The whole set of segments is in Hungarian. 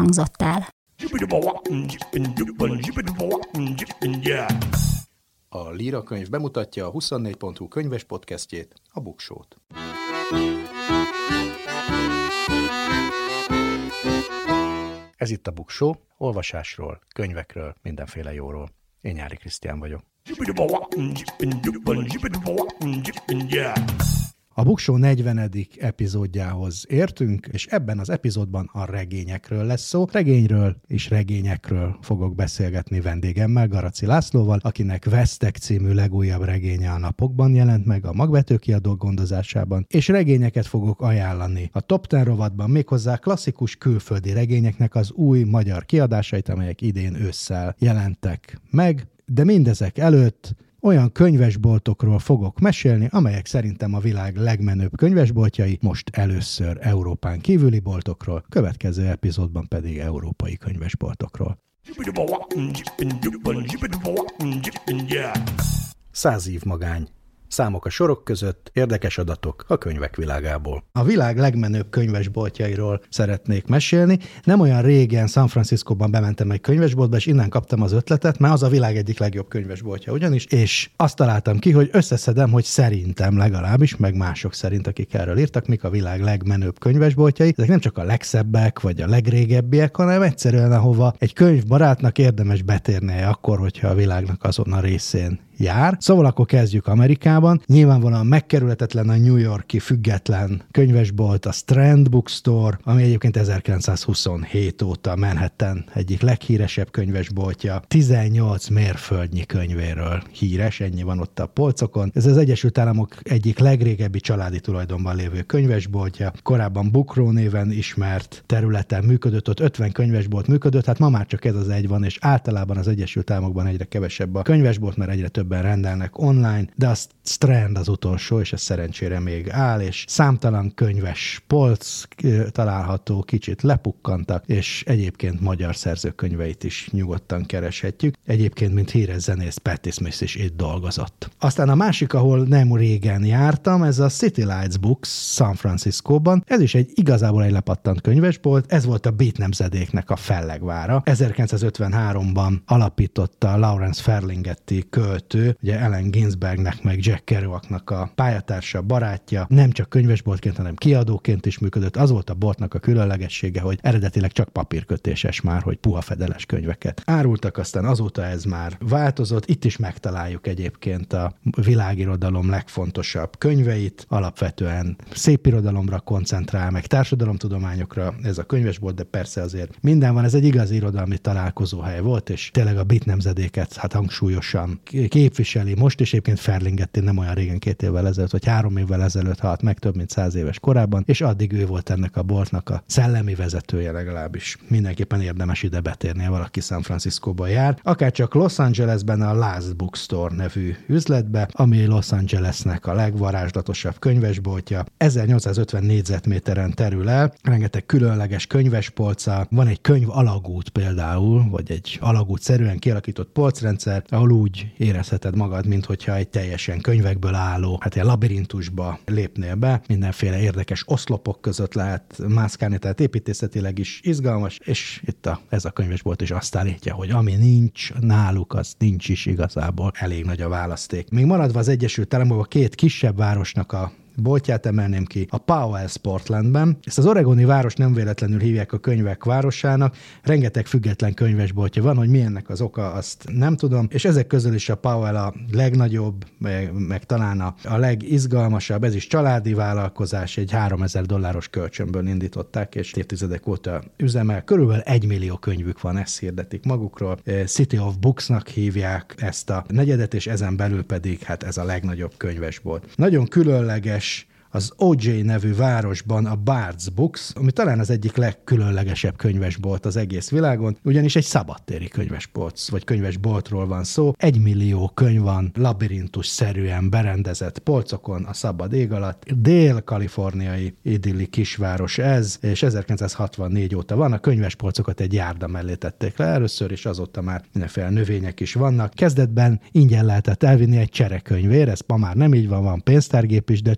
hangzott el. A Líra könyv bemutatja a 24.hu könyves podcastjét, a Buksót. Ez itt a Buksó, olvasásról, könyvekről, mindenféle jóról. Én Nyári Krisztián vagyok. A Buksó 40. epizódjához értünk, és ebben az epizódban a regényekről lesz szó. Regényről és regényekről fogok beszélgetni vendégemmel, Garaci Lászlóval, akinek Vesztek című legújabb regénye a napokban jelent meg a magvetőkiadó gondozásában, és regényeket fogok ajánlani a Top Ten rovatban, méghozzá klasszikus külföldi regényeknek az új magyar kiadásait, amelyek idén ősszel jelentek meg, de mindezek előtt olyan könyvesboltokról fogok mesélni, amelyek szerintem a világ legmenőbb könyvesboltjai, most először Európán kívüli boltokról, következő epizódban pedig európai könyvesboltokról. Száz év magány. Számok a sorok között, érdekes adatok a könyvek világából. A világ legmenőbb könyvesboltjairól szeretnék mesélni. Nem olyan régen San Franciscóban bementem egy könyvesboltba, és innen kaptam az ötletet, mert az a világ egyik legjobb könyvesboltja ugyanis, és azt találtam ki, hogy összeszedem, hogy szerintem legalábbis, meg mások szerint, akik erről írtak, mik a világ legmenőbb könyvesboltjai. Ezek nem csak a legszebbek, vagy a legrégebbiek, hanem egyszerűen ahova egy könyvbarátnak érdemes betérnie akkor, hogyha a világnak azon a részén jár. Szóval akkor kezdjük Amerikában. Nyilvánvalóan megkerülhetetlen a New Yorki független könyvesbolt, a Strand Bookstore, ami egyébként 1927 óta Manhattan egyik leghíresebb könyvesboltja. 18 mérföldnyi könyvéről híres, ennyi van ott a polcokon. Ez az Egyesült Államok egyik legrégebbi családi tulajdonban lévő könyvesboltja. Korábban Bukro néven ismert területen működött, ott 50 könyvesbolt működött, hát ma már csak ez az egy van, és általában az Egyesült Államokban egyre kevesebb a könyvesbolt, mert egyre több többen rendelnek online, de a Strand az utolsó, és ez szerencsére még áll, és számtalan könyves polc található, kicsit lepukkantak, és egyébként magyar szerzőkönyveit is nyugodtan kereshetjük. Egyébként, mint híres zenész, Patti Smith is itt dolgozott. Aztán a másik, ahol nem régen jártam, ez a City Lights Books San Franciscóban. Ez is egy igazából egy lepattant könyvesbolt, ez volt a Beat nemzedéknek a fellegvára. 1953-ban alapította Lawrence Ferlinghetti költő, szerző, ugye Ellen Ginsbergnek meg Jack Kerouacnak a pályatársa, barátja, nem csak könyvesboltként, hanem kiadóként is működött. Az volt a boltnak a különlegessége, hogy eredetileg csak papírkötéses már, hogy puha fedeles könyveket árultak, aztán azóta ez már változott. Itt is megtaláljuk egyébként a világirodalom legfontosabb könyveit, alapvetően szépirodalomra koncentrál, meg társadalomtudományokra ez a könyvesbolt, de persze azért minden van, ez egy igazi irodalmi találkozóhely volt, és tényleg a bit nemzedéket hát hangsúlyosan kép képviseli. Most is egyébként Ferlingetti nem olyan régen, két évvel ezelőtt, vagy három évvel ezelőtt halt meg, több mint száz éves korában, és addig ő volt ennek a boltnak a szellemi vezetője legalábbis. Mindenképpen érdemes ide betérni, ha valaki San Franciscóba jár. Akár csak Los Angelesben a Last Bookstore nevű üzletbe, ami Los Angelesnek a legvarázslatosabb könyvesboltja. 1850 négyzetméteren terül el, rengeteg különleges könyvespolca, van egy könyv alagút például, vagy egy alagút szerűen kialakított polcrendszer, ahol úgy érezhet érezheted magad, mint hogyha egy teljesen könyvekből álló, hát egy labirintusba lépnél be, mindenféle érdekes oszlopok között lehet mászkálni, tehát építészetileg is izgalmas, és itt a, ez a könyvesbolt is azt állítja, hogy ami nincs náluk, az nincs is igazából. Elég nagy a választék. Még maradva az Egyesült Államokban két kisebb városnak a boltját emelném ki a Powell Portlandben. Ezt az oregoni város nem véletlenül hívják a könyvek városának, rengeteg független könyvesboltja van, hogy milyennek az oka, azt nem tudom, és ezek közül is a Powell a legnagyobb, meg, meg talán a, a legizgalmasabb, ez is családi vállalkozás, egy 3000 dolláros kölcsönből indították, és évtizedek óta üzemel. Körülbelül egy millió könyvük van, ezt hirdetik magukról. Eh, City of Booksnak hívják ezt a negyedet, és ezen belül pedig hát ez a legnagyobb könyvesbolt. Nagyon különleges az OJ nevű városban a Bards Books, ami talán az egyik legkülönlegesebb könyvesbolt az egész világon, ugyanis egy szabadtéri könyvesbolt, vagy könyvesboltról van szó. Egy millió könyv van labirintus-szerűen berendezett polcokon a szabad ég alatt. Dél-kaliforniai idilli kisváros ez, és 1964 óta van. A könyvespolcokat egy járda mellé tették le először, és azóta már mindenféle növények is vannak. Kezdetben ingyen lehetett elvinni egy cserekönyvér, ez ma már nem így van, van pénztárgép is, de a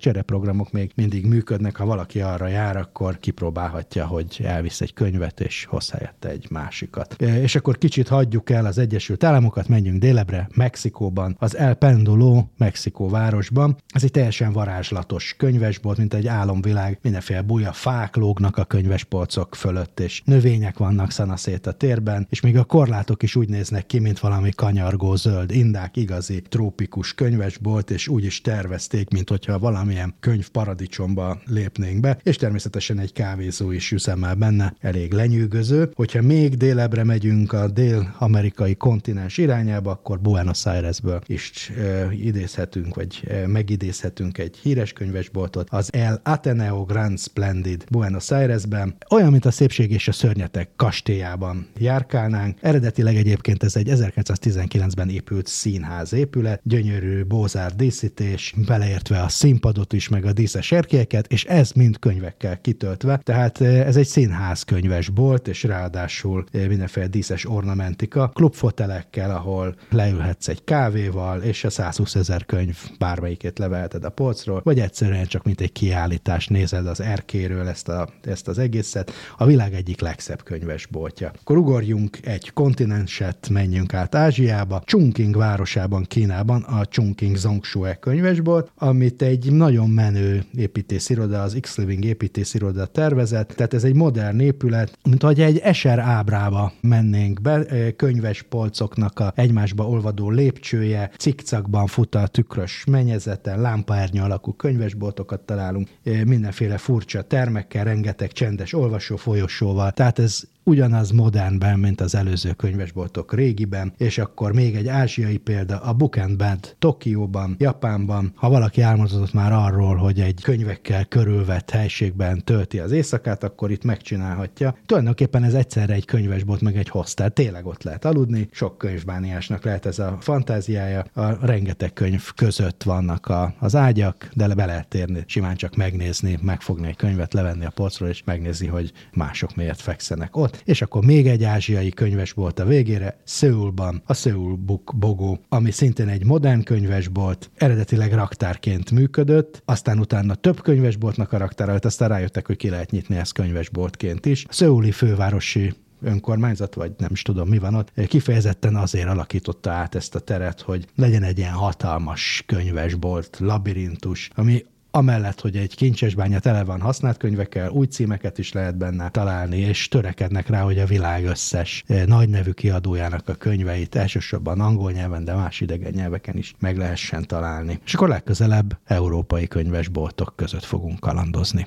csereprogramok még mindig működnek. Ha valaki arra jár, akkor kipróbálhatja, hogy elvisz egy könyvet, és hoz helyette egy másikat. És akkor kicsit hagyjuk el az Egyesült Államokat, menjünk délebre, Mexikóban, az El Pendulo, Mexikó városban. Ez egy teljesen varázslatos könyvesbolt, mint egy álomvilág, mindenféle buja fák lógnak a könyvespolcok fölött, és növények vannak szanaszét a térben, és még a korlátok is úgy néznek ki, mint valami kanyargó zöld indák, igazi trópikus könyvesbolt, és úgy is tervezték, mint hogyha valamilyen könyv paradicsomba lépnénk be, és természetesen egy kávézó is üzemel benne, elég lenyűgöző. Hogyha még délebre megyünk a dél-amerikai kontinens irányába, akkor Buenos Airesből is e, idézhetünk, vagy e, megidézhetünk egy híres könyvesboltot, az El Ateneo Grand Splendid Buenos Airesben, olyan, mint a szépség és a szörnyetek kastélyában járkálnánk. Eredetileg egyébként ez egy 1919-ben épült színház épület, gyönyörű bózár díszítés, beleértve a színpadot is, meg a díszes erkélyeket, és ez mind könyvekkel kitöltve. Tehát ez egy színház könyvesbolt, és ráadásul mindenféle díszes ornamentika, klubfotelekkel, ahol leülhetsz egy kávéval, és a 120 ezer könyv bármelyikét leveheted a polcról, vagy egyszerűen csak mint egy kiállítás nézed az erkéről ezt, a, ezt az egészet. A világ egyik legszebb könyvesboltja. Akkor ugorjunk egy kontinenset, menjünk át Ázsiába, Chungking városában, Kínában a Chungking Zongshue könyvesbolt, amit egy nagyon menő építésziroda, az X-Living építésziroda tervezett, tehát ez egy modern épület, mint hogy egy eser ábrába mennénk be, könyves polcoknak a egymásba olvadó lépcsője, cikcakban fut a tükrös menyezeten, lámpaernyő alakú könyvesboltokat találunk, mindenféle furcsa termekkel, rengeteg csendes olvasó folyosóval, tehát ez ugyanaz modernben, mint az előző könyvesboltok régiben, és akkor még egy ázsiai példa, a Book and Band Tokióban, Japánban. Ha valaki álmodozott már arról, hogy egy könyvekkel körülvett helységben tölti az éjszakát, akkor itt megcsinálhatja. Tulajdonképpen ez egyszerre egy könyvesbolt, meg egy hostel. Tényleg ott lehet aludni, sok könyvbániásnak lehet ez a fantáziája. A rengeteg könyv között vannak a, az ágyak, de be lehet térni, simán csak megnézni, megfogni egy könyvet, levenni a polcról, és megnézni, hogy mások miért fekszenek ott volt, és akkor még egy ázsiai könyves volt a végére, Seoulban, a Seoul Book Bogo, ami szintén egy modern könyvesbolt, eredetileg raktárként működött, aztán utána több könyvesboltnak a raktára, aztán rájöttek, hogy ki lehet nyitni ezt könyvesboltként is. A Seouli fővárosi önkormányzat, vagy nem is tudom mi van ott, kifejezetten azért alakította át ezt a teret, hogy legyen egy ilyen hatalmas könyvesbolt, labirintus, ami amellett, hogy egy kincsesbánya tele van használt könyvekkel, új címeket is lehet benne találni, és törekednek rá, hogy a világ összes eh, nagy nevű kiadójának a könyveit elsősorban angol nyelven, de más idegen nyelveken is meg lehessen találni. És akkor legközelebb európai könyvesboltok között fogunk kalandozni.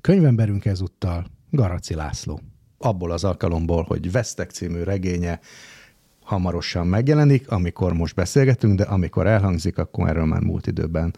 Könyvemberünk ezúttal Garaci László. Abból az alkalomból, hogy Vesztek című regénye hamarosan megjelenik, amikor most beszélgetünk, de amikor elhangzik, akkor erről már múlt időben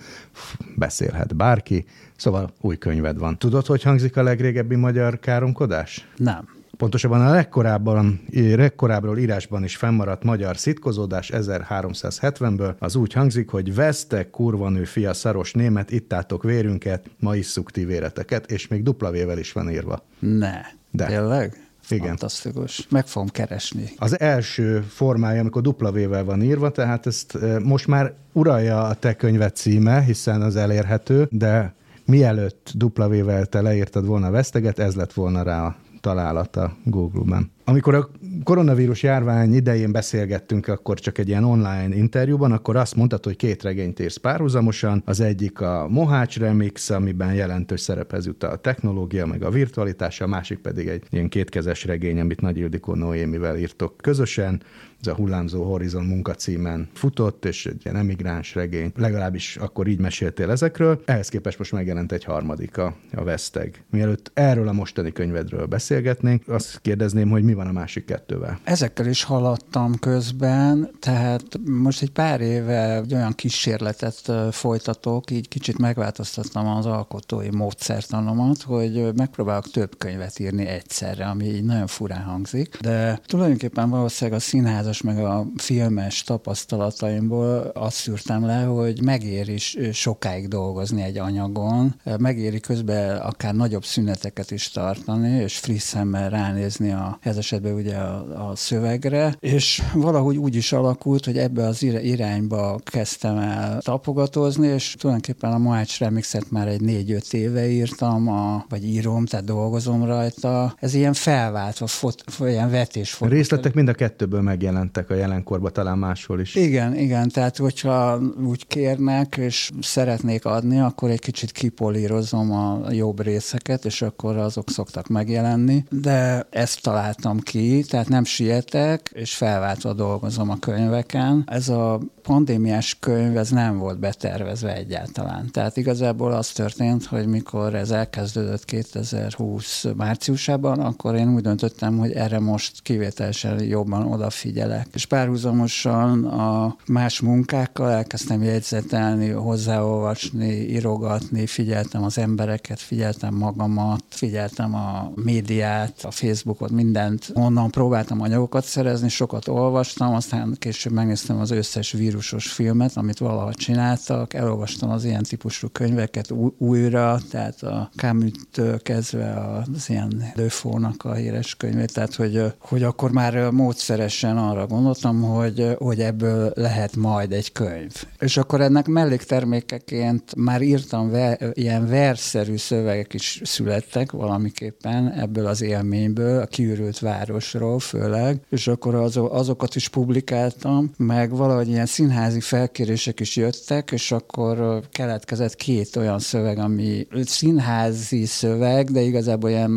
beszélhet bárki. Szóval új könyved van. Tudod, hogy hangzik a legrégebbi magyar káromkodás? Nem. Pontosabban a legkorábban, legkorábbról írásban is fennmaradt magyar szitkozódás 1370-ből az úgy hangzik, hogy vesztek kurvanő fia szaros német, ittátok vérünket, ma isszuk ti véreteket, és még dupla vével is van írva. Ne. De. Tényleg? Igen. Fantasztikus. Meg fogom keresni. Az első formája, amikor dupla vével van írva, tehát ezt most már uralja a te könyvet címe, hiszen az elérhető, de mielőtt dupla vével te leírtad volna a veszteget, ez lett volna rá a találata Google-ben. Amikor a koronavírus járvány idején beszélgettünk, akkor csak egy ilyen online interjúban, akkor azt mondtad, hogy két regényt írsz párhuzamosan. Az egyik a Mohács Remix, amiben jelentős szerephez jut a technológia, meg a virtualitás, a másik pedig egy ilyen kétkezes regény, amit Nagy Ildikó Noémivel írtok közösen ez a Hullámzó Horizon munkacímen futott, és egy ilyen emigráns regény. Legalábbis akkor így meséltél ezekről. Ehhez képest most megjelent egy harmadik, a, a Veszteg. Mielőtt erről a mostani könyvedről beszélgetnénk, azt kérdezném, hogy mi van a másik kettővel? Ezekkel is haladtam közben, tehát most egy pár éve egy olyan kísérletet folytatok, így kicsit megváltoztattam az alkotói módszertanomat, hogy megpróbálok több könyvet írni egyszerre, ami így nagyon furán hangzik, de tulajdonképpen valószínűleg a színházas meg a filmes tapasztalataimból azt szűrtem le, hogy megér is sokáig dolgozni egy anyagon, megéri közben akár nagyobb szüneteket is tartani, és friss szemmel ránézni a, ez esetben ugye a, a szövegre, és valahogy úgy is alakult, hogy ebbe az irányba kezdtem el tapogatózni, és tulajdonképpen a Moács Remixet már egy négy-öt éve írtam, a, vagy írom, tehát dolgozom rajta. Ez ilyen felváltva, fot, ilyen vetés. A részletek mind a kettőből megjelentek a jelenkorban, talán máshol is. Igen, igen, tehát hogyha úgy kérnek, és szeretnék adni, akkor egy kicsit kipolírozom a jobb részeket, és akkor azok szoktak megjelenni. De ezt találtam ki, tehát nem sietek, és felváltva dolgozom a könyveken. Ez a pandémiás könyv, ez nem volt betervezve egyáltalán. Tehát igazából az történt, hogy mikor ez elkezdődött 2020 márciusában, akkor én úgy döntöttem, hogy erre most kivételesen jobban odafigyelek. És párhuzamosan a más munkákkal elkezdtem jegyzetelni, hozzáolvasni, írogatni, figyeltem az embereket, figyeltem magamat, figyeltem a médiát, a Facebookot, mindent. Onnan próbáltam anyagokat szerezni, sokat olvastam, aztán később megnéztem az összes vírusos filmet, amit valaha csináltak, elolvastam az ilyen típusú könyveket újra, tehát a Camus-től kezdve az ilyen Döfónak a híres könyvét, tehát hogy, hogy akkor már módszeresen arra gondoltam, hogy, hogy ebből lehet majd egy könyv. És akkor ennek melléktermékeként már írtam ve, ilyen verszerű szövegek is születtek valamiképpen ebből az élményből, a kiürült városról főleg, és akkor az, azokat is publikáltam, meg valahogy ilyen színházi felkérések is jöttek, és akkor keletkezett két olyan szöveg, ami színházi szöveg, de igazából ilyen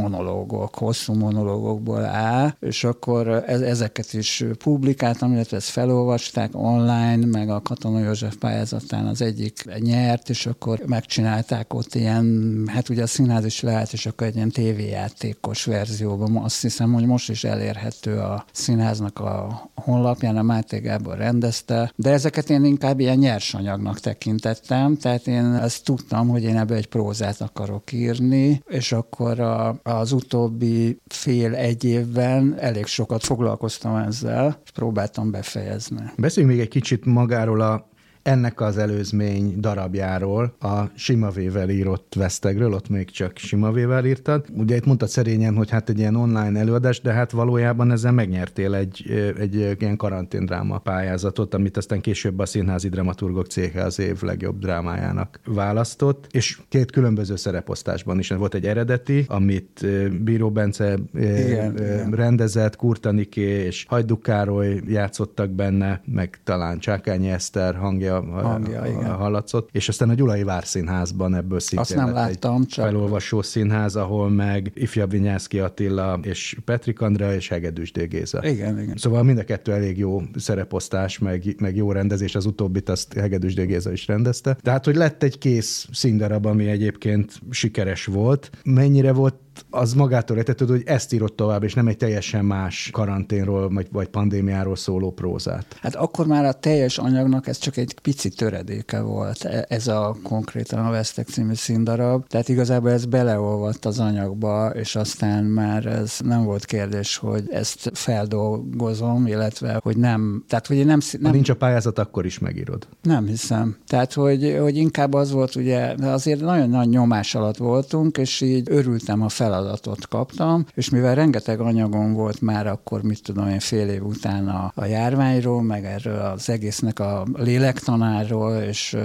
monológok, hosszú monológokból áll, és akkor ez, ezeket is publikáltam, illetve ezt felolvasták online, meg a Katona József pályázatán az egyik nyert, és akkor megcsinálták ott ilyen, hát ugye a színház is lehet, és akkor egy ilyen tévéjátékos verzióban. Azt hiszem, hogy most is elérhető a színháznak a honlapján, a Máté Gábor rendezte, de ezeket én inkább ilyen nyersanyagnak tekintettem, tehát én ezt tudtam, hogy én ebből egy prózát akarok írni, és akkor a, az utóbbi fél-egy évben elég sokat foglalkoztam ezzel, és próbáltam befejezni. Beszéljünk még egy kicsit magáról a ennek az előzmény darabjáról, a Simavével írott Vesztegről, ott még csak Simavével írtad. Ugye itt mondtad szerényen, hogy hát egy ilyen online előadás, de hát valójában ezzel megnyertél egy, egy ilyen karanténdráma pályázatot, amit aztán később a Színházi Dramaturgok Céhe az év legjobb drámájának választott, és két különböző szereposztásban is. Volt egy eredeti, amit Bíró Bence igen, rendezett, Kurtaniké és Hajduk Károly játszottak benne, meg talán Csákányi Eszter hangja hangja, hangja igen. hallatszott, és aztán a Gyulai Várszínházban ebből szintén Azt nem láttam, egy csak... felolvasó színház, ahol meg ifjabb Vinyászki Attila és Petrik Andrea és Hegedűs D. Géza. Igen, igen. Szóval mind a kettő elég jó szereposztás, meg, meg jó rendezés, az utóbbit azt Hegedűs D. Géza is rendezte. Tehát, hogy lett egy kész színdarab, ami egyébként sikeres volt. Mennyire volt az magától értetődő, hogy ezt írott tovább, és nem egy teljesen más karanténról vagy, vagy pandémiáról szóló prózát. Hát akkor már a teljes anyagnak ez csak egy pici töredéke volt, e, ez a konkrétan a Vesztek című színdarab. Tehát igazából ez beleolvadt az anyagba, és aztán már ez nem volt kérdés, hogy ezt feldolgozom, illetve hogy nem. Tehát, hogy én nem, nem ha nincs a pályázat, akkor is megírod. Nem hiszem. Tehát, hogy, hogy inkább az volt, ugye, azért nagyon nagy nyomás alatt voltunk, és így örültem a fel feladatot kaptam, és mivel rengeteg anyagom volt már akkor, mit tudom én, fél év után a, a járványról, meg erről az egésznek a lélektanáról, és,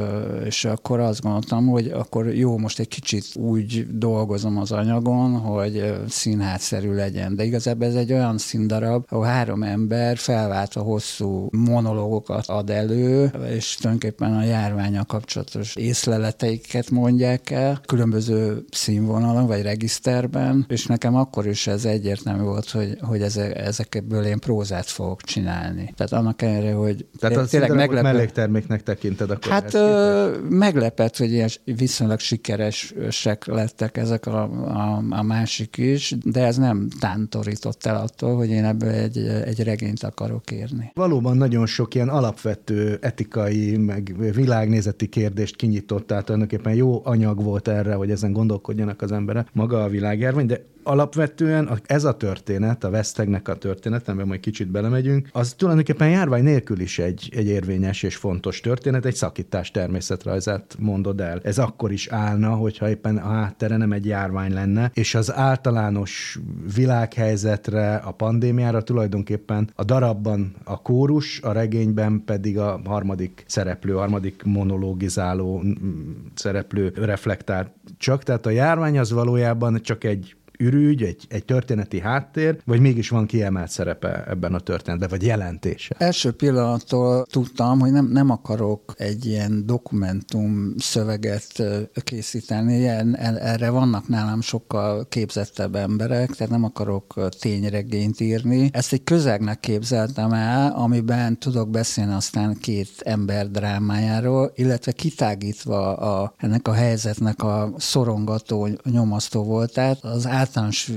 és akkor azt gondoltam, hogy akkor jó, most egy kicsit úgy dolgozom az anyagon, hogy színházszerű legyen. De igazából ez egy olyan színdarab, ahol három ember felváltva hosszú monológokat ad elő, és tulajdonképpen a járványa kapcsolatos észleleteiket mondják el, különböző színvonalon vagy regiszter háttérben, és nekem akkor is ez egyértelmű volt, hogy, hogy ezekből én prózát fogok csinálni. Tehát annak ellenére, hogy Tehát az tényleg meglepő... mellékterméknek tekinted akkor Hát ö, meglepett, hogy ilyen viszonylag sikeresek lettek ezek a, a, a másik is, de ez nem tántorított el attól, hogy én ebből egy, egy regényt akarok írni. Valóban nagyon sok ilyen alapvető etikai, meg világnézeti kérdést kinyitott, tehát tulajdonképpen jó anyag volt erre, hogy ezen gondolkodjanak az emberek, maga a világjárvány, järgmine, alapvetően ez a történet, a Vesztegnek a történet, amiben majd kicsit belemegyünk, az tulajdonképpen járvány nélkül is egy, egy érvényes és fontos történet, egy szakítás természetrajzát mondod el. Ez akkor is állna, hogyha éppen a háttere nem egy járvány lenne, és az általános világhelyzetre, a pandémiára tulajdonképpen a darabban a kórus, a regényben pedig a harmadik szereplő, harmadik monologizáló szereplő reflektál csak. Tehát a járvány az valójában csak egy ürügy, egy, egy történeti háttér, vagy mégis van kiemelt szerepe ebben a történetben, vagy jelentése? Első pillanattól tudtam, hogy nem, nem akarok egy ilyen dokumentum szöveget készíteni, ilyen, erre vannak nálam sokkal képzettebb emberek, tehát nem akarok tényregényt írni. Ezt egy közegnek képzeltem el, amiben tudok beszélni aztán két ember drámájáról, illetve kitágítva a, ennek a helyzetnek a szorongató, nyomasztó volt. Tehát az át általános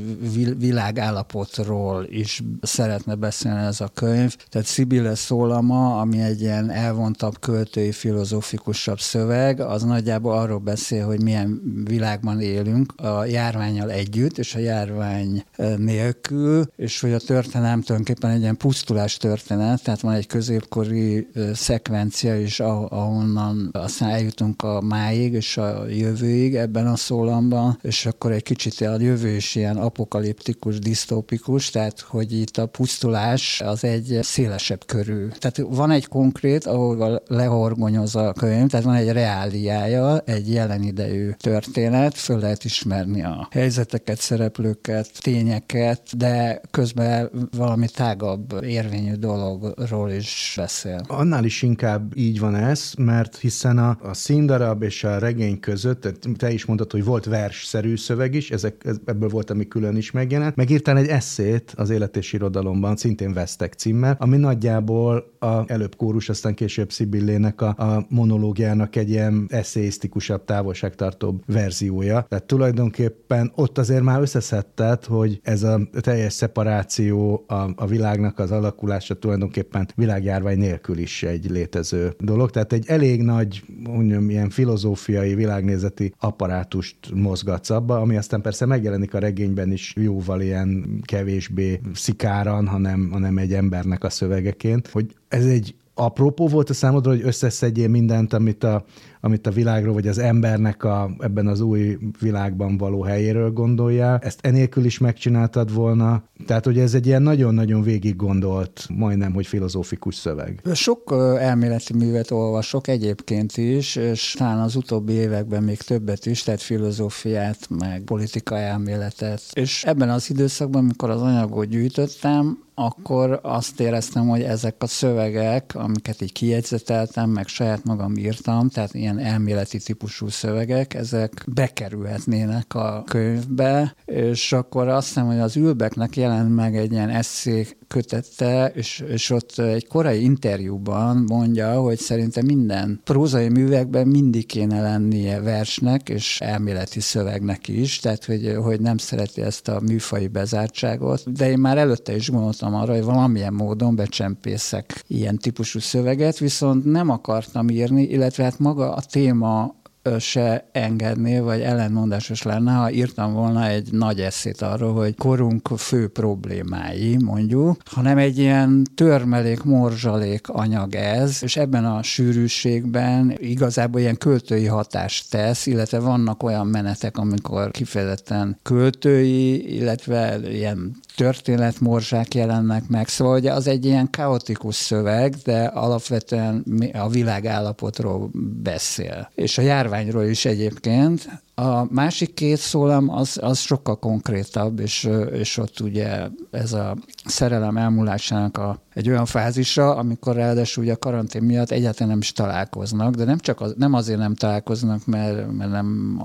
világállapotról is szeretne beszélni ez a könyv. Tehát Sibille Szólama, ami egy ilyen elvontabb, költői, filozófikusabb szöveg, az nagyjából arról beszél, hogy milyen világban élünk a járványal együtt, és a járvány nélkül, és hogy a történelem tulajdonképpen egy ilyen pusztulás történet, tehát van egy középkori szekvencia is, ahonnan aztán eljutunk a máig és a jövőig ebben a szólamban, és akkor egy kicsit a jövő is ilyen apokaliptikus, disztópikus, tehát hogy itt a pusztulás az egy szélesebb körű. Tehát van egy konkrét, ahol lehorgonyoz a könyv, tehát van egy reáliája, egy jelen idejű történet, föl lehet ismerni a helyzeteket, szereplőket, tényeket, de közben valami tágabb érvényű dologról is beszél. Annál is inkább így van ez, mert hiszen a, a színdarab és a regény között, te is mondtad, hogy volt versszerű szöveg is, ezek, ebből volt, ami külön is megjelent. Megírtál egy eszét az élet és irodalomban, szintén Vesztek címmel, ami nagyjából a előbb kórus, aztán később Szibillének a, a monológiának egy ilyen eszéisztikusabb, távolságtartóbb verziója. Tehát tulajdonképpen ott azért már összeszedted, hogy ez a teljes szeparáció a, a világnak az alakulása tulajdonképpen világjárvány nélkül is egy létező dolog. Tehát egy elég nagy, mondjam, ilyen filozófiai, világnézeti apparátust mozgatsz abba, ami aztán persze megjelenik a regényben is jóval ilyen kevésbé szikáran, hanem, hanem egy embernek a szövegeként, hogy ez egy apropó volt a számodra, hogy összeszedjél mindent, amit a, amit a világról, vagy az embernek a, ebben az új világban való helyéről gondolja. Ezt enélkül is megcsináltad volna. Tehát, hogy ez egy ilyen nagyon-nagyon végig gondolt, majdnem, hogy filozófikus szöveg. Sok elméleti művet olvasok egyébként is, és talán az utóbbi években még többet is, tehát filozófiát, meg politikai elméletet. És ebben az időszakban, amikor az anyagot gyűjtöttem, akkor azt éreztem, hogy ezek a szövegek, amiket így kijegyzeteltem, meg saját magam írtam, tehát ilyen elméleti típusú szövegek, ezek bekerülhetnének a könyvbe, és akkor azt hiszem, hogy az Ülbeknek jelent meg egy ilyen eszék kötette, és, és ott egy korai interjúban mondja, hogy szerintem minden prózai művekben mindig kéne lennie versnek és elméleti szövegnek is, tehát hogy, hogy nem szereti ezt a műfai bezártságot, de én már előtte is gondoltam arra, hogy valamilyen módon becsempészek ilyen típusú szöveget, viszont nem akartam írni, illetve hát maga a téma se engedné, vagy ellenmondásos lenne, ha írtam volna egy nagy eszét arról, hogy korunk fő problémái, mondjuk, hanem egy ilyen törmelék, morzsalék anyag ez, és ebben a sűrűségben igazából ilyen költői hatást tesz, illetve vannak olyan menetek, amikor kifejezetten költői, illetve ilyen történetmorzsák jelennek meg, szóval hogy az egy ilyen kaotikus szöveg, de alapvetően a világállapotról beszél. És a járványról is egyébként, A másik két szólam az, az sokkal konkrétabb, és, és ott ugye ez a szerelem elmúlásának a, egy olyan fázisa, amikor ráadásul ugye a karantén miatt egyáltalán nem is találkoznak, de nem csak az, nem azért nem találkoznak, mert, mert nem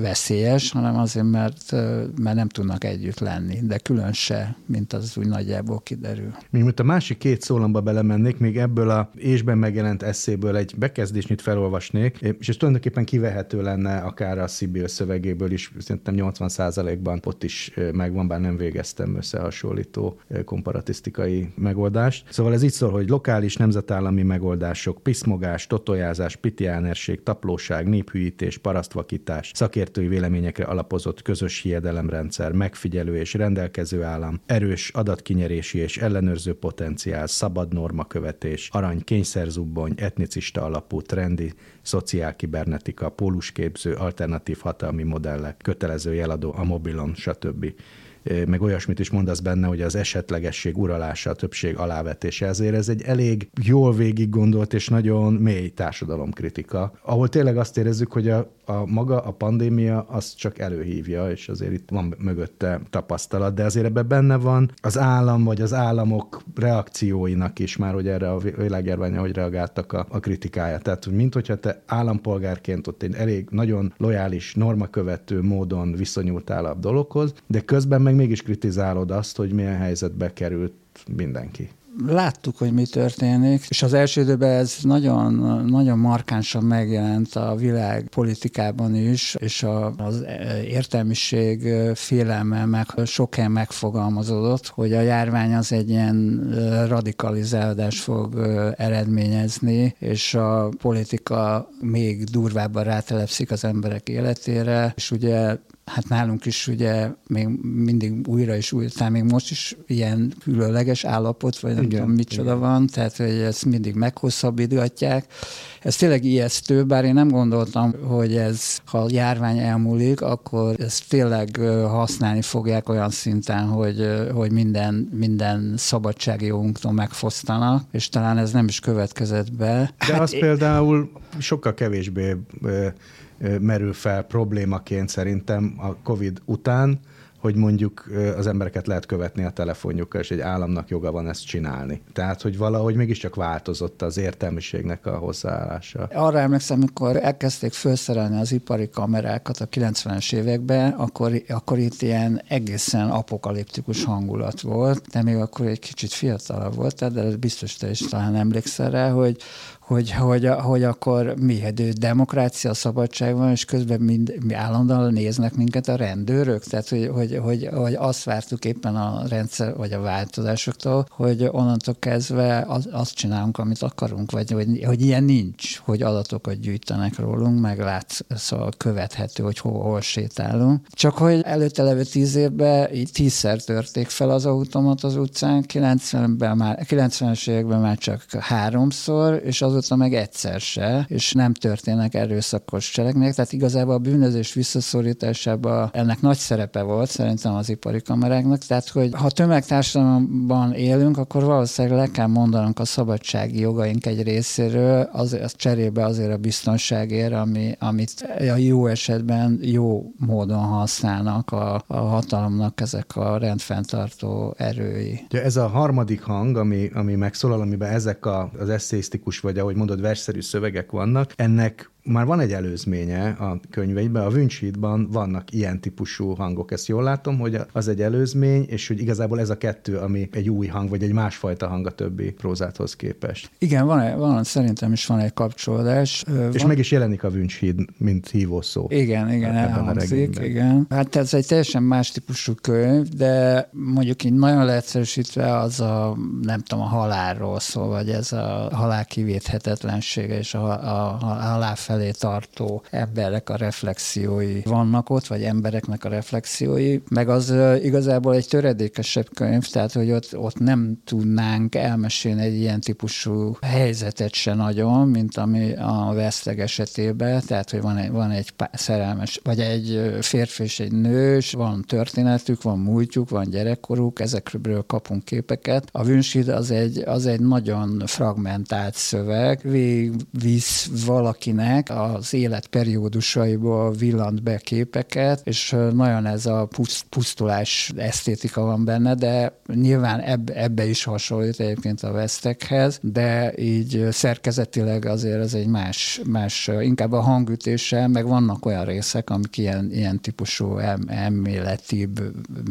veszélyes, hanem azért, mert, mert nem tudnak együtt lenni, de külön se, mint az úgy nagyjából kiderül. Mint a másik két szólamba belemennék, még ebből a ésben megjelent eszéből egy bekezdésnyit felolvasnék, és ez tulajdonképpen kivehető lenne akár a Sibyl szövegéből is, szerintem 80 ban ott is megvan, bár nem végeztem összehasonlító komparatisztikai megoldást. Szóval ez így szól, hogy lokális nemzetállami megoldások, piszmogás, totojázás, pitiánerség, taplóság, néphűítés, parasztvakítás, szakértői véleményekre alapozott közös hiedelemrendszer, megfigyelő és rendelkező állam, erős adatkinyerési és ellenőrző potenciál, szabad normakövetés, arany kényszerzubbony, etnicista alapú, trendi, szociálkibernetika, pólusképző, alternatív hatalmi modellek, kötelező jeladó a mobilon, stb meg olyasmit is mondasz benne, hogy az esetlegesség uralása, a többség alávetése. Ezért ez egy elég jól végig gondolt és nagyon mély társadalomkritika, ahol tényleg azt érezzük, hogy a, a maga a pandémia azt csak előhívja, és azért itt van mögötte tapasztalat, de azért ebben benne van az állam vagy az államok reakcióinak is már, hogy erre a világjárvány, hogy reagáltak a, a kritikája. Tehát, mint hogyha te állampolgárként ott egy elég nagyon lojális, normakövető módon viszonyultál a dologhoz, de közben meg mégis kritizálod azt, hogy milyen helyzetbe került mindenki? Láttuk, hogy mi történik, és az első időben ez nagyon, nagyon markánsan megjelent a világ politikában is, és a, az értelmiség félelme meg sok helyen megfogalmazódott, hogy a járvány az egy ilyen radikalizálódás fog eredményezni, és a politika még durvábban rátelepszik az emberek életére, és ugye hát nálunk is ugye még mindig újra és újra, tehát még most is ilyen különleges állapot, vagy nem igen, tudom micsoda igen. van, tehát hogy ezt mindig meghosszabbítgatják. Ez tényleg ijesztő, bár én nem gondoltam, hogy ez, ha a járvány elmúlik, akkor ezt tényleg használni fogják olyan szinten, hogy, hogy minden, minden szabadsági jogunktól megfosztanak, és talán ez nem is következett be. De hát az én... például sokkal kevésbé merül fel problémaként szerintem a COVID után, hogy mondjuk az embereket lehet követni a telefonjukkal, és egy államnak joga van ezt csinálni. Tehát, hogy valahogy mégiscsak változott az értelmiségnek a hozzáállása. Arra emlékszem, amikor elkezdték felszerelni az ipari kamerákat a 90-es években, akkor, akkor itt ilyen egészen apokaliptikus hangulat volt, de még akkor egy kicsit fiatalabb volt, de biztos te is talán emlékszel rá, hogy, hogy, hogy, hogy akkor mi, egy demokrácia, szabadság van, és közben mind, mi állandóan néznek minket a rendőrök, tehát hogy, hogy, hogy, hogy azt vártuk éppen a rendszer, vagy a változásoktól, hogy onnantól kezdve az, azt csinálunk, amit akarunk, vagy hogy, hogy ilyen nincs, hogy adatokat gyűjtenek rólunk, meg lát, szóval követhető, hogy hol, hol sétálunk. Csak hogy előtte levő tíz évben így tízszer törték fel az automat az utcán, 90-ben már, 90-es években már csak háromszor, és az azóta meg egyszer se, és nem történnek erőszakos cselekmények, tehát igazából a bűnözés visszaszorításában ennek nagy szerepe volt szerintem az ipari kameráknak, tehát hogy ha tömegtársadalomban élünk, akkor valószínűleg le kell mondanunk a szabadsági jogaink egy részéről, az, az cserébe azért a biztonságért, ami, amit a jó esetben jó módon használnak a, a hatalomnak ezek a rendfenntartó erői. Ja, ez a harmadik hang, ami, ami megszólal, amiben ezek a, az eszéisztikus vagy ahogy mondod, versszerű szövegek vannak, ennek már van egy előzménye a könyveiben, a Wünschidban vannak ilyen típusú hangok, ezt jól látom, hogy az egy előzmény, és hogy igazából ez a kettő, ami egy új hang, vagy egy másfajta hang a többi prózáthoz képest. Igen, van, van szerintem is van egy kapcsolódás. És van... meg is jelenik a Wünschid, mint hívószó. Igen, igen, elhangzik, igen. Hát ez egy teljesen más típusú könyv, de mondjuk így nagyon leegyszerűsítve az a, nem tudom, a halálról szól, vagy ez a halál kivéthetetlensége és a, a, a halál felé tartó emberek a reflexiói vannak ott, vagy embereknek a reflexiói, meg az igazából egy töredékesebb könyv, tehát hogy ott, ott nem tudnánk elmesélni egy ilyen típusú helyzetet se nagyon, mint ami a veszteg esetében, tehát hogy van egy, van egy szerelmes, vagy egy férfi és egy nő, van történetük, van múltjuk, van gyerekkoruk, ezekről kapunk képeket. A Wünsid az egy, az egy nagyon fragmentált szöveg, végigvisz valakinek, az élet periódusaiból villant be képeket, és nagyon ez a pusztulás esztétika van benne, de nyilván ebbe, ebbe is hasonlít egyébként a vesztekhez, de így szerkezetileg azért ez egy más, más inkább a hangütéssel, meg vannak olyan részek, amik ilyen, ilyen típusú elméletibb,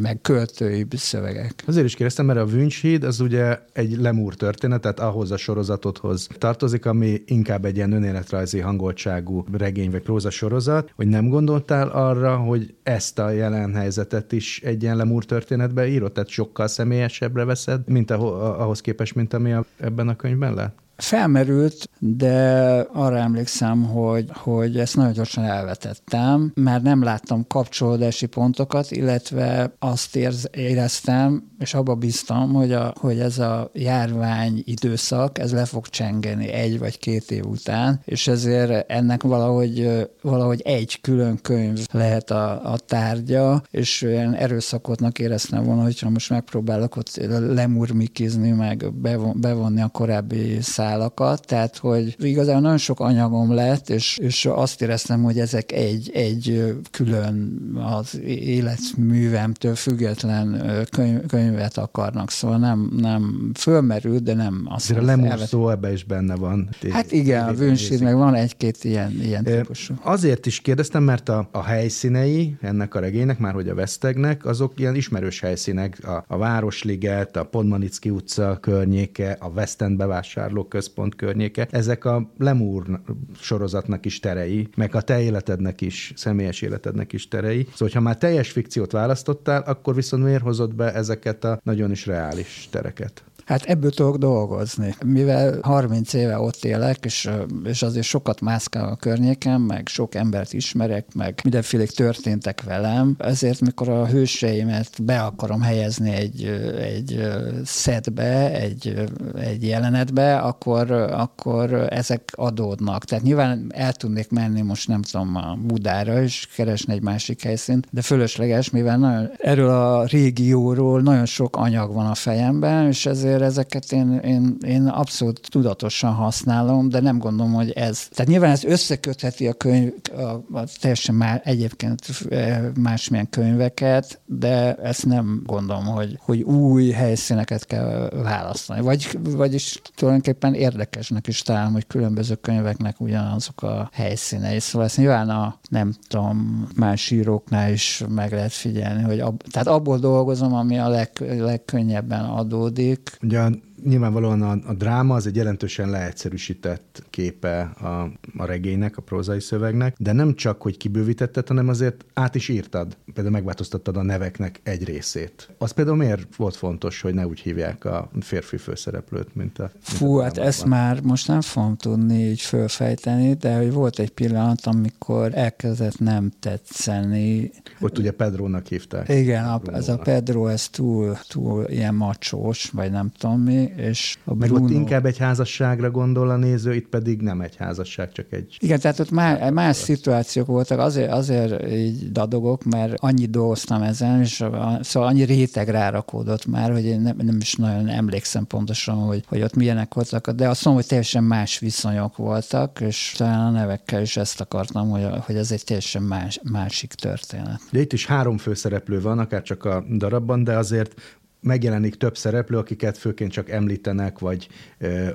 meg költőibb szövegek. Azért is kérdeztem, mert a Vünchhíd az ugye egy lemúr történet, tehát ahhoz a sorozatodhoz tartozik, ami inkább egy ilyen önéletrajzi hangoltságú regény vagy próza sorozat, hogy nem gondoltál arra, hogy ezt a jelen helyzetet is egy ilyen lemúr történetbe írod, tehát sokkal személyesebbre veszed, mint ahhoz képest, mint ami ebben a könyvben lett? Felmerült, de arra emlékszem, hogy, hogy ezt nagyon gyorsan elvetettem, mert nem láttam kapcsolódási pontokat, illetve azt érz, éreztem, és abba bíztam, hogy, a, hogy ez a járvány időszak, ez le fog csengeni egy vagy két év után, és ezért ennek valahogy, valahogy egy külön könyv lehet a, a tárgya, és olyan erőszakotnak éreztem volna, hogyha most megpróbálok ott lemurmikizni, meg bevonni a korábbi szá szálakat, tehát hogy igazán nagyon sok anyagom lett, és, és azt éreztem, hogy ezek egy, egy külön az életművemtől független könyv, könyvet akarnak, szóval nem, nem fölmerült, de nem azt De a lemúr szó ebbe is benne van. Hát igen, a vőnség, meg van egy-két ilyen, ilyen típusú. Azért is kérdeztem, mert a, a helyszínei ennek a regénynek, már hogy a Vesztegnek, azok ilyen ismerős helyszínek, a, a Városliget, a Podmanicki utca környéke, a West End bevásárlók központ környéke, ezek a Lemúr sorozatnak is terei, meg a te életednek is, személyes életednek is terei. Szóval, hogyha már teljes fikciót választottál, akkor viszont miért hozott be ezeket a nagyon is reális tereket? Hát ebből tudok dolgozni. Mivel 30 éve ott élek, és, és azért sokat mászkál a környéken, meg sok embert ismerek, meg mindenféle történtek velem, ezért mikor a hőseimet be akarom helyezni egy, egy szedbe, egy, egy jelenetbe, akkor, akkor ezek adódnak. Tehát nyilván el tudnék menni most nem tudom a Budára, és keresni egy másik helyszínt, de fölösleges, mivel nagyon, erről a régióról nagyon sok anyag van a fejemben, és ezért azért ezeket én, én, én abszolút tudatosan használom, de nem gondolom, hogy ez. Tehát nyilván ez összekötheti a könyv, a, a teljesen már egyébként eh, másmilyen könyveket, de ezt nem gondolom, hogy, hogy új helyszíneket kell választani. Vagy, vagyis tulajdonképpen érdekesnek is találom, hogy különböző könyveknek ugyanazok a helyszínei. Szóval ezt nyilván a, nem tudom, más íróknál is meg lehet figyelni, hogy ab, tehát abból dolgozom, ami a leg, legkönnyebben adódik. Ugye nyilvánvalóan a, a dráma az egy jelentősen leegyszerűsített képe a, a regénynek, a prózai szövegnek, de nem csak, hogy kibővítetted, hanem azért át is írtad. Például megváltoztattad a neveknek egy részét. Az például miért volt fontos, hogy ne úgy hívják a férfi főszereplőt, mint a... Fú, mint a hát ezt már most nem fogom tudni így fölfejteni, de hogy volt egy pillanat, amikor elkezdett nem tetszeni. Ott ugye Pedrónak hívták. Igen, a, ez a Pedro, ez túl, túl ilyen macsós, vagy nem tudom mi, és a Meg ott inkább egy házasságra gondol a néző, itt pedig nem egy házasság, csak egy... Igen, tehát ott már, más szituációk voltak, azért, azért így dadogok, mert annyi dolgoztam ezen, és a, szóval annyi réteg rárakódott már, hogy én nem, nem is nagyon emlékszem pontosan, hogy, hogy ott milyenek voltak, de azt mondom, hogy teljesen más viszonyok voltak, és talán a nevekkel is ezt akartam, hogy, hogy ez egy teljesen más, másik történet. De itt is három főszereplő van, akár csak a darabban, de azért megjelenik több szereplő, akiket főként csak említenek, vagy,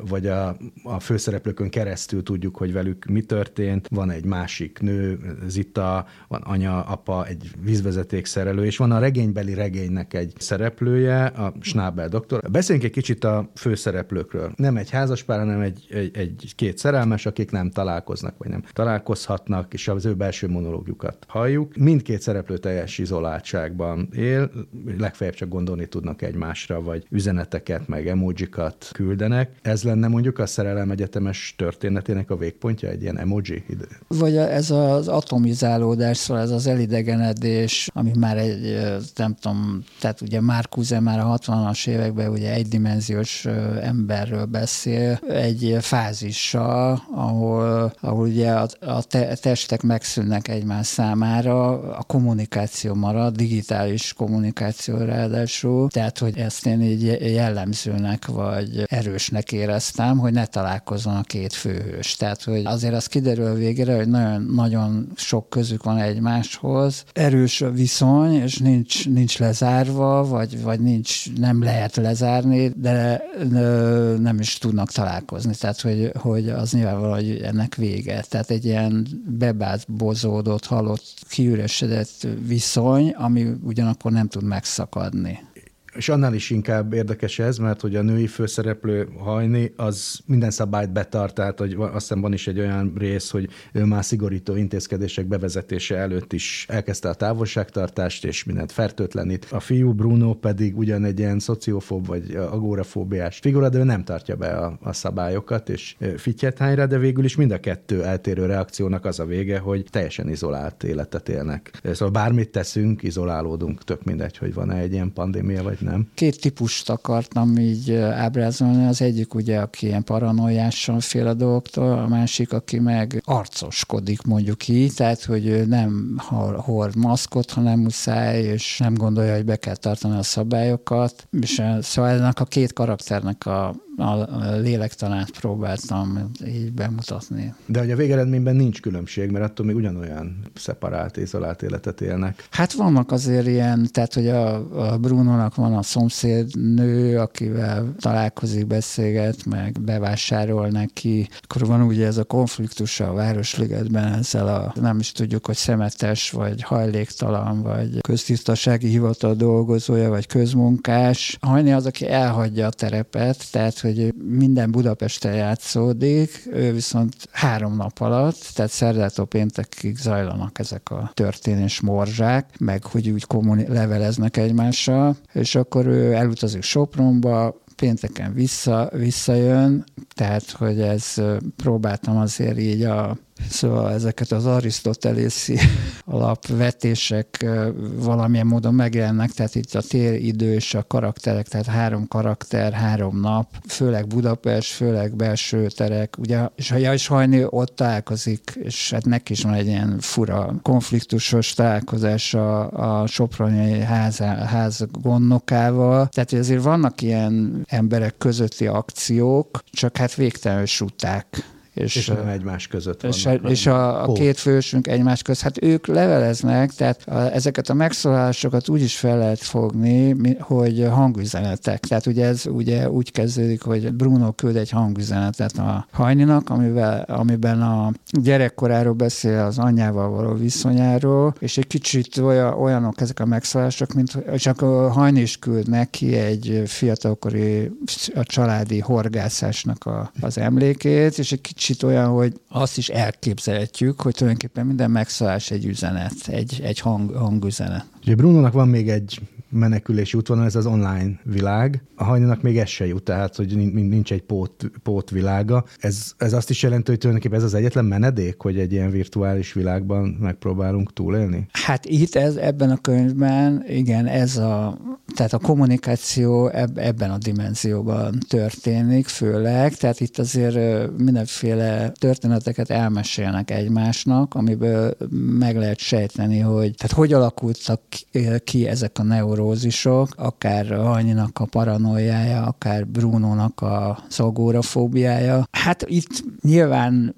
vagy a, a főszereplőkön keresztül tudjuk, hogy velük mi történt. Van egy másik nő, Zita, van anya, apa, egy vízvezeték szerelő, és van a regénybeli regénynek egy szereplője, a Schnabel doktor. Beszéljünk egy kicsit a főszereplőkről. Nem egy házaspár, hanem egy, egy, egy két szerelmes, akik nem találkoznak, vagy nem találkozhatnak, és az ő belső monológjukat halljuk. Mindkét szereplő teljes izoláltságban él, legfeljebb csak gondolni tudnak írnak egymásra, vagy üzeneteket, meg emojikat küldenek. Ez lenne mondjuk a szerelem egyetemes történetének a végpontja, egy ilyen emoji? Vagy ez az atomizálódás, szóval ez az elidegenedés, ami már egy, nem tudom, tehát ugye Márkuze már a 60-as években ugye egydimenziós emberről beszél, egy fázissal, ahol, ahol ugye a, a testek megszűnnek egymás számára, a kommunikáció marad, digitális kommunikáció ráadásul, tehát Tehát, hogy ezt én így jellemzőnek vagy erősnek éreztem, hogy ne találkozzon a két főhős. Tehát, hogy azért az kiderül végére, hogy nagyon, nagyon sok közük van egymáshoz. Erős a viszony, és nincs, nincs lezárva, vagy, vagy nincs, nem lehet lezárni, de nem is tudnak találkozni. Tehát, hogy, hogy az nyilvánvaló, hogy ennek vége. Tehát egy ilyen bebázbozódott, halott, kiüresedett viszony, ami ugyanakkor nem tud megszakadni és annál is inkább érdekes ez, mert hogy a női főszereplő hajni, az minden szabályt betart, tehát hogy azt hiszem van is egy olyan rész, hogy ő már szigorító intézkedések bevezetése előtt is elkezdte a távolságtartást, és mindent fertőtlenít. A fiú Bruno pedig ugyan egy ilyen szociofób vagy agórafóbiás figura, de ő nem tartja be a, a szabályokat, és fityet hányra, de végül is mind a kettő eltérő reakciónak az a vége, hogy teljesen izolált életet élnek. Szóval bármit teszünk, izolálódunk, tök mindegy, hogy van-e egy ilyen pandémia, vagy nem. Két típust akartam így ábrázolni. Az egyik ugye, aki ilyen paranoiásan fél a dolgoktól, a másik, aki meg arcoskodik mondjuk így, tehát hogy nem hord maszkot, ha nem muszáj, és nem gondolja, hogy be kell tartani a szabályokat. És szóval ennek a két karakternek a a lélektanát próbáltam így bemutatni. De hogy a végeredményben nincs különbség, mert attól még ugyanolyan szeparált, izolált életet élnek. Hát vannak azért ilyen, tehát hogy a, a Brunónak van a szomszédnő, akivel találkozik, beszélget, meg bevásárol neki. Akkor van ugye ez a konfliktus a Városligetben ezzel a nem is tudjuk, hogy szemetes, vagy hajléktalan, vagy köztisztasági hivatal dolgozója, vagy közmunkás. Hajni az, aki elhagyja a terepet, tehát hogy minden Budapesten játszódik, ő viszont három nap alatt, tehát szerdától péntekig zajlanak ezek a történés morzsák, meg hogy úgy kommuni- leveleznek egymással, és akkor ő elutazik Sopronba, pénteken vissza, visszajön, tehát hogy ez próbáltam azért így a Szóval ezeket az arisztotelészi alapvetések valamilyen módon megjelennek, tehát itt a téridő és a karakterek, tehát három karakter, három nap, főleg Budapest, főleg belső terek, ugye, és ha Jaj Hajni ott találkozik, és hát neki is van egy ilyen fura konfliktusos találkozás a, a Soproni ház, ház gondnokával, tehát azért vannak ilyen emberek közötti akciók, csak hát végtelenül suták és, és nem egymás között és, vannak. És a, a két fősünk egymás között, hát ők leveleznek, tehát a, ezeket a megszólásokat úgy is fel lehet fogni, hogy hangüzenetek. Tehát ugye ez ugye úgy kezdődik, hogy Bruno küld egy hangüzenetet a Hajninak, amivel, amiben a gyerekkoráról beszél az anyjával való viszonyáról, és egy kicsit olyan, olyanok ezek a megszólások, mint csak a Hajni is küld neki egy fiatalkori a családi horgászásnak a, az emlékét, és egy kicsit kicsit olyan, hogy azt is elképzelhetjük, hogy tulajdonképpen minden megszállás egy üzenet, egy, egy hang, hangüzenet. Ugye Brunónak van még egy menekülési útvonal, ez az online világ. A hajnanak még ez se jut, tehát hogy nincs egy pót világa. Ez, ez azt is jelenti, hogy tulajdonképpen ez az egyetlen menedék, hogy egy ilyen virtuális világban megpróbálunk túlélni? Hát itt ez, ebben a könyvben, igen, ez a, tehát a kommunikáció eb, ebben a dimenzióban történik, főleg, tehát itt azért mindenféle történeteket elmesélnek egymásnak, amiből meg lehet sejteni, hogy tehát hogy alakultak ki ezek a neuró neurózisok, akár Hanyinak a paranoiája, akár Brunónak a szagórafóbiája. Hát itt nyilván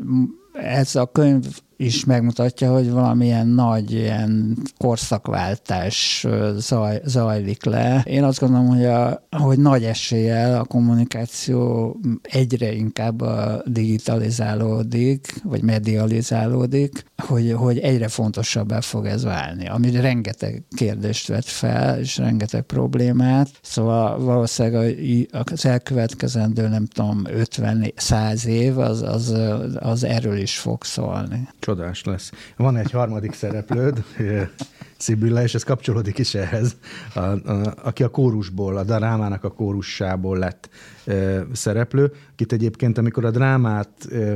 ez a könyv is megmutatja, hogy valamilyen nagy ilyen korszakváltás zaj, zajlik le. Én azt gondolom, hogy, a, hogy nagy eséllyel a kommunikáció egyre inkább digitalizálódik, vagy medializálódik, hogy, hogy egyre fontosabbá fog ez válni, ami rengeteg kérdést vet fel, és rengeteg problémát. Szóval valószínűleg az elkövetkezendő, nem tudom, 50-100 év, az, az, az erről is fog szólni. Csodás lesz. Van egy harmadik szereplőd, Szibilla, és ez kapcsolódik is ehhez, a, a, aki a kórusból, a drámának a kórussából lett e, szereplő, akit egyébként, amikor a drámát e,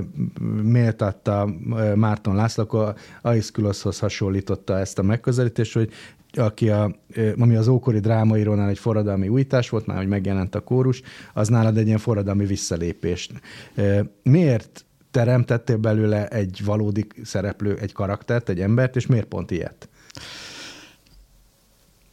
méltatta e, Márton László, akkor Aiszküloszhoz hasonlította ezt a megközelítést, hogy aki a, ami az ókori drámaírónál egy forradalmi újítás volt, már hogy megjelent a kórus, az nálad egy ilyen forradalmi visszalépés. Miért teremtettél belőle egy valódi szereplő, egy karaktert, egy embert, és miért pont ilyet?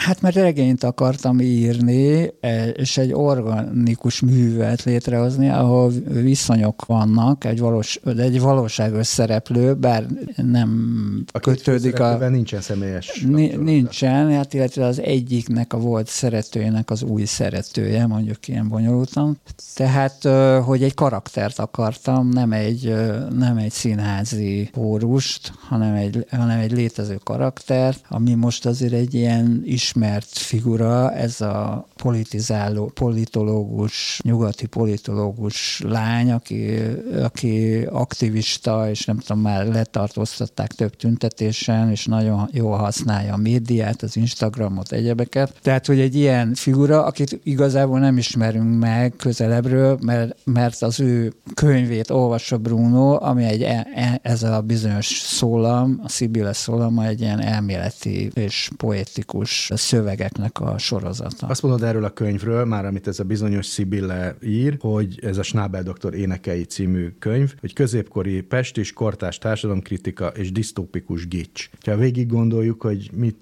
Hát mert regényt akartam írni, és egy organikus művet létrehozni, ahol viszonyok vannak, egy, valós, egy valóságos szereplő, bár nem a kötődik a... nincsen személyes Nincsen, hát illetve az egyiknek a volt szeretőjének az új szeretője, mondjuk ilyen bonyolultan. Tehát, hogy egy karaktert akartam, nem egy, nem egy színházi pórust, hanem egy, hanem egy létező karaktert, ami most azért egy ilyen ismert figura, ez a politizáló, politológus, nyugati politológus lány, aki, aki aktivista, és nem tudom, már letartóztatták több tüntetésen, és nagyon jól használja a médiát, az Instagramot, egyebeket. Tehát, hogy egy ilyen figura, akit igazából nem ismerünk meg közelebbről, mert, mert az ő könyvét olvassa Bruno, ami egy, e, e, ez a bizonyos szólam, a Sibille szólama egy ilyen elméleti és poetikus szövegeknek a sorozata. Azt mondod erről a könyvről, már amit ez a bizonyos Sibille ír, hogy ez a Schnabel doktor énekei című könyv, hogy középkori Pest és kortás társadalomkritika és disztópikus gics. Ha végig gondoljuk, hogy mit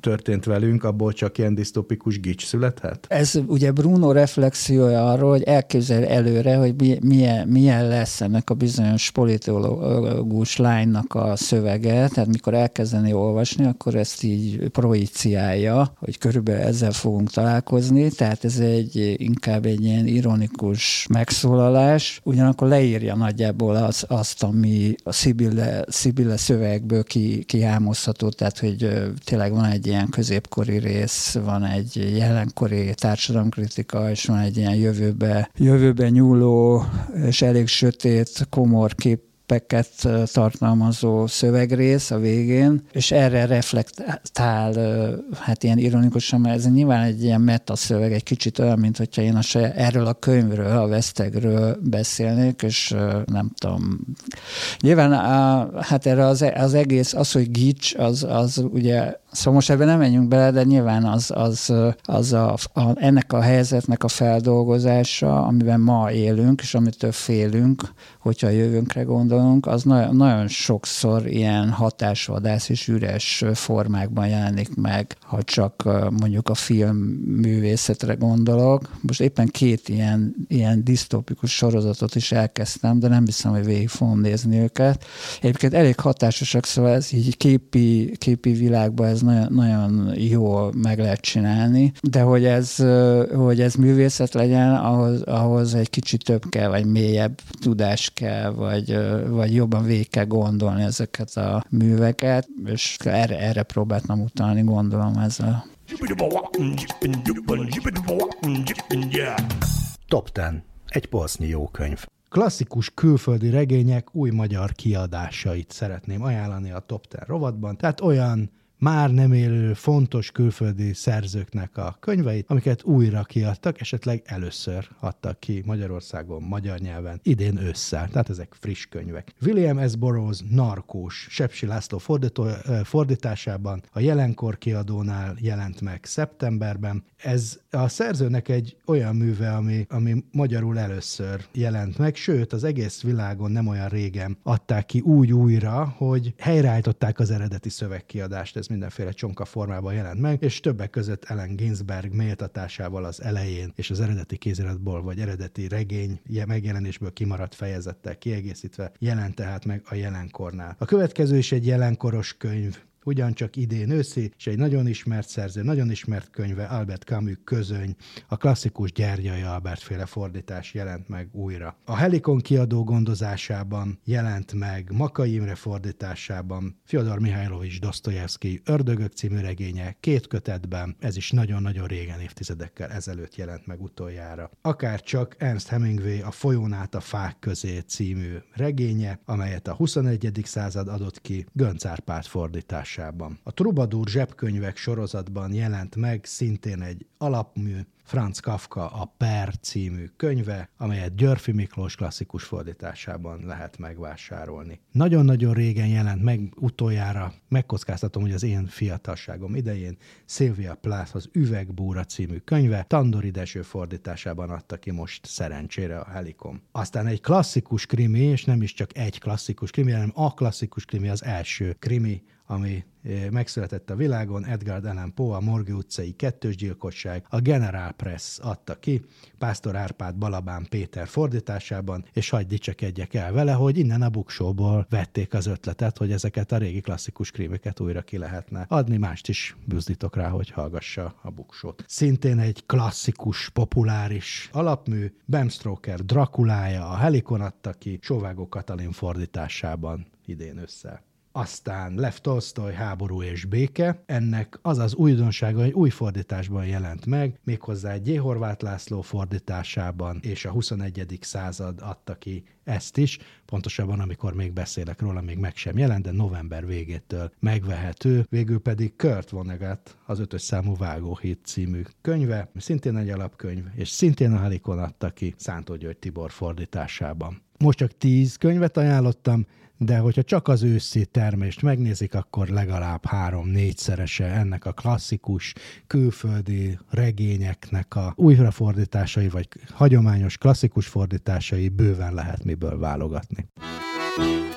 történt velünk, abból csak ilyen disztopikus gics születhet? Ez ugye Bruno reflexiója arról, hogy elképzel előre, hogy milyen, milyen lesz ennek a bizonyos politológus lánynak a szövege, tehát mikor elkezdeni olvasni, akkor ezt így projiciálja, hogy körülbelül ezzel fogunk találkozni, tehát ez egy inkább egy ilyen ironikus megszólalás, ugyanakkor leírja nagyjából az, azt, ami a Sibille, Sibille szövegből ki, kiámozható, tehát hogy tényleg van egy egy ilyen középkori rész, van egy jelenkori társadalomkritika, és van egy ilyen jövőbe, jövőbe nyúló és elég sötét, komor kép képeket tartalmazó szövegrész a végén, és erre reflektál, hát ilyen ironikusan, mert ez nyilván egy ilyen meta szöveg, egy kicsit olyan, mint hogyha én a saját, erről a könyvről, a Vesztegről beszélnék, és nem tudom. Nyilván hát erre az, az egész, az, hogy gics, az, az ugye Szóval most ebben nem menjünk bele, de nyilván az, az, az a, a, ennek a helyzetnek a feldolgozása, amiben ma élünk, és amitől félünk, hogyha a jövőnkre gondolunk, az nagyon, nagyon sokszor ilyen hatásvadász és üres formákban jelenik meg, ha csak mondjuk a film művészetre gondolok. Most éppen két ilyen, ilyen disztópikus sorozatot is elkezdtem, de nem hiszem, hogy végig fogom nézni őket. Egyébként elég hatásosak, szóval ez így képi, képi világban ez nagyon, nagyon jól meg lehet csinálni, de hogy ez, hogy ez művészet legyen, ahhoz, ahhoz egy kicsit több kell, vagy mélyebb tudás kell, vagy, vagy jobban végig kell gondolni ezeket a műveket, és erre, erre próbáltam utalni, gondolom ezzel. Top 10. Egy polsznyi jó könyv. Klasszikus külföldi regények új magyar kiadásait szeretném ajánlani a Top 10 rovatban. Tehát olyan már nem élő fontos külföldi szerzőknek a könyveit, amiket újra kiadtak, esetleg először adtak ki Magyarországon, magyar nyelven, idén ősszel, tehát ezek friss könyvek. William S. Burroughs Narkós, Sepsi László fordító, fordításában a jelenkor kiadónál jelent meg szeptemberben. Ez a szerzőnek egy olyan műve, ami, ami magyarul először jelent meg, sőt az egész világon nem olyan régen adták ki úgy újra, hogy helyreállították az eredeti szövegkiadást. Ez mindenféle csonka formában jelent meg, és többek között Ellen Ginsberg méltatásával az elején és az eredeti kéziratból vagy eredeti regény megjelenésből kimaradt fejezettel kiegészítve jelent tehát meg a jelenkornál. A következő is egy jelenkoros könyv, ugyancsak idén őszi, és egy nagyon ismert szerző, nagyon ismert könyve, Albert Camus közöny, a klasszikus Gyergyai Albert féle fordítás jelent meg újra. A Helikon kiadó gondozásában jelent meg Makai Imre fordításában Fyodor Mihálylovics Dostoyevsky Ördögök című regénye két kötetben, ez is nagyon-nagyon régen évtizedekkel ezelőtt jelent meg utoljára. Akár csak Ernst Hemingway a Folyón át a fák közé című regénye, amelyet a 21. század adott ki Gönc Árpád fordítás kiadásában. A Troubadour zsebkönyvek sorozatban jelent meg szintén egy alapmű, Franz Kafka a Per című könyve, amelyet Györfi Miklós klasszikus fordításában lehet megvásárolni. Nagyon-nagyon régen jelent meg utoljára, megkockáztatom, hogy az én fiatalságom idején Sylvia Plath az Üvegbúra című könyve, Tandori Deső fordításában adta ki most szerencsére a Helikom. Aztán egy klasszikus krimi, és nem is csak egy klasszikus krimi, hanem a klasszikus krimi az első krimi, ami megszületett a világon, Edgar Allan Poe, a Morgi utcai kettős gyilkosság, a General Press adta ki, Pásztor Árpád Balabán Péter fordításában, és hagyj dicsekedjek el vele, hogy innen a buksóból vették az ötletet, hogy ezeket a régi klasszikus krímeket újra ki lehetne adni, mást is büzdítok rá, hogy hallgassa a buksót. Szintén egy klasszikus, populáris alapmű, Bram Stoker Drakulája, a Helikon adta ki, Sovágó Katalin fordításában idén össze. Aztán Lev Tolstoy Háború és béke. Ennek az az újdonsága, hogy új fordításban jelent meg, méghozzá egy J. Horváth László fordításában, és a 21. század adta ki ezt is, pontosabban amikor még beszélek róla, még meg sem jelent, de november végétől megvehető. Végül pedig Kurt Vonnegut, az ötös számú Vágóhíd című könyve, szintén egy alapkönyv, és szintén a Helikon adta ki Szántó György Tibor fordításában. Most csak tíz könyvet ajánlottam, de hogyha csak az őszi termést megnézik, akkor legalább három-négyszerese ennek a klasszikus külföldi regényeknek a újrafordításai, vagy hagyományos klasszikus fordításai bőven lehet miből válogatni. thank you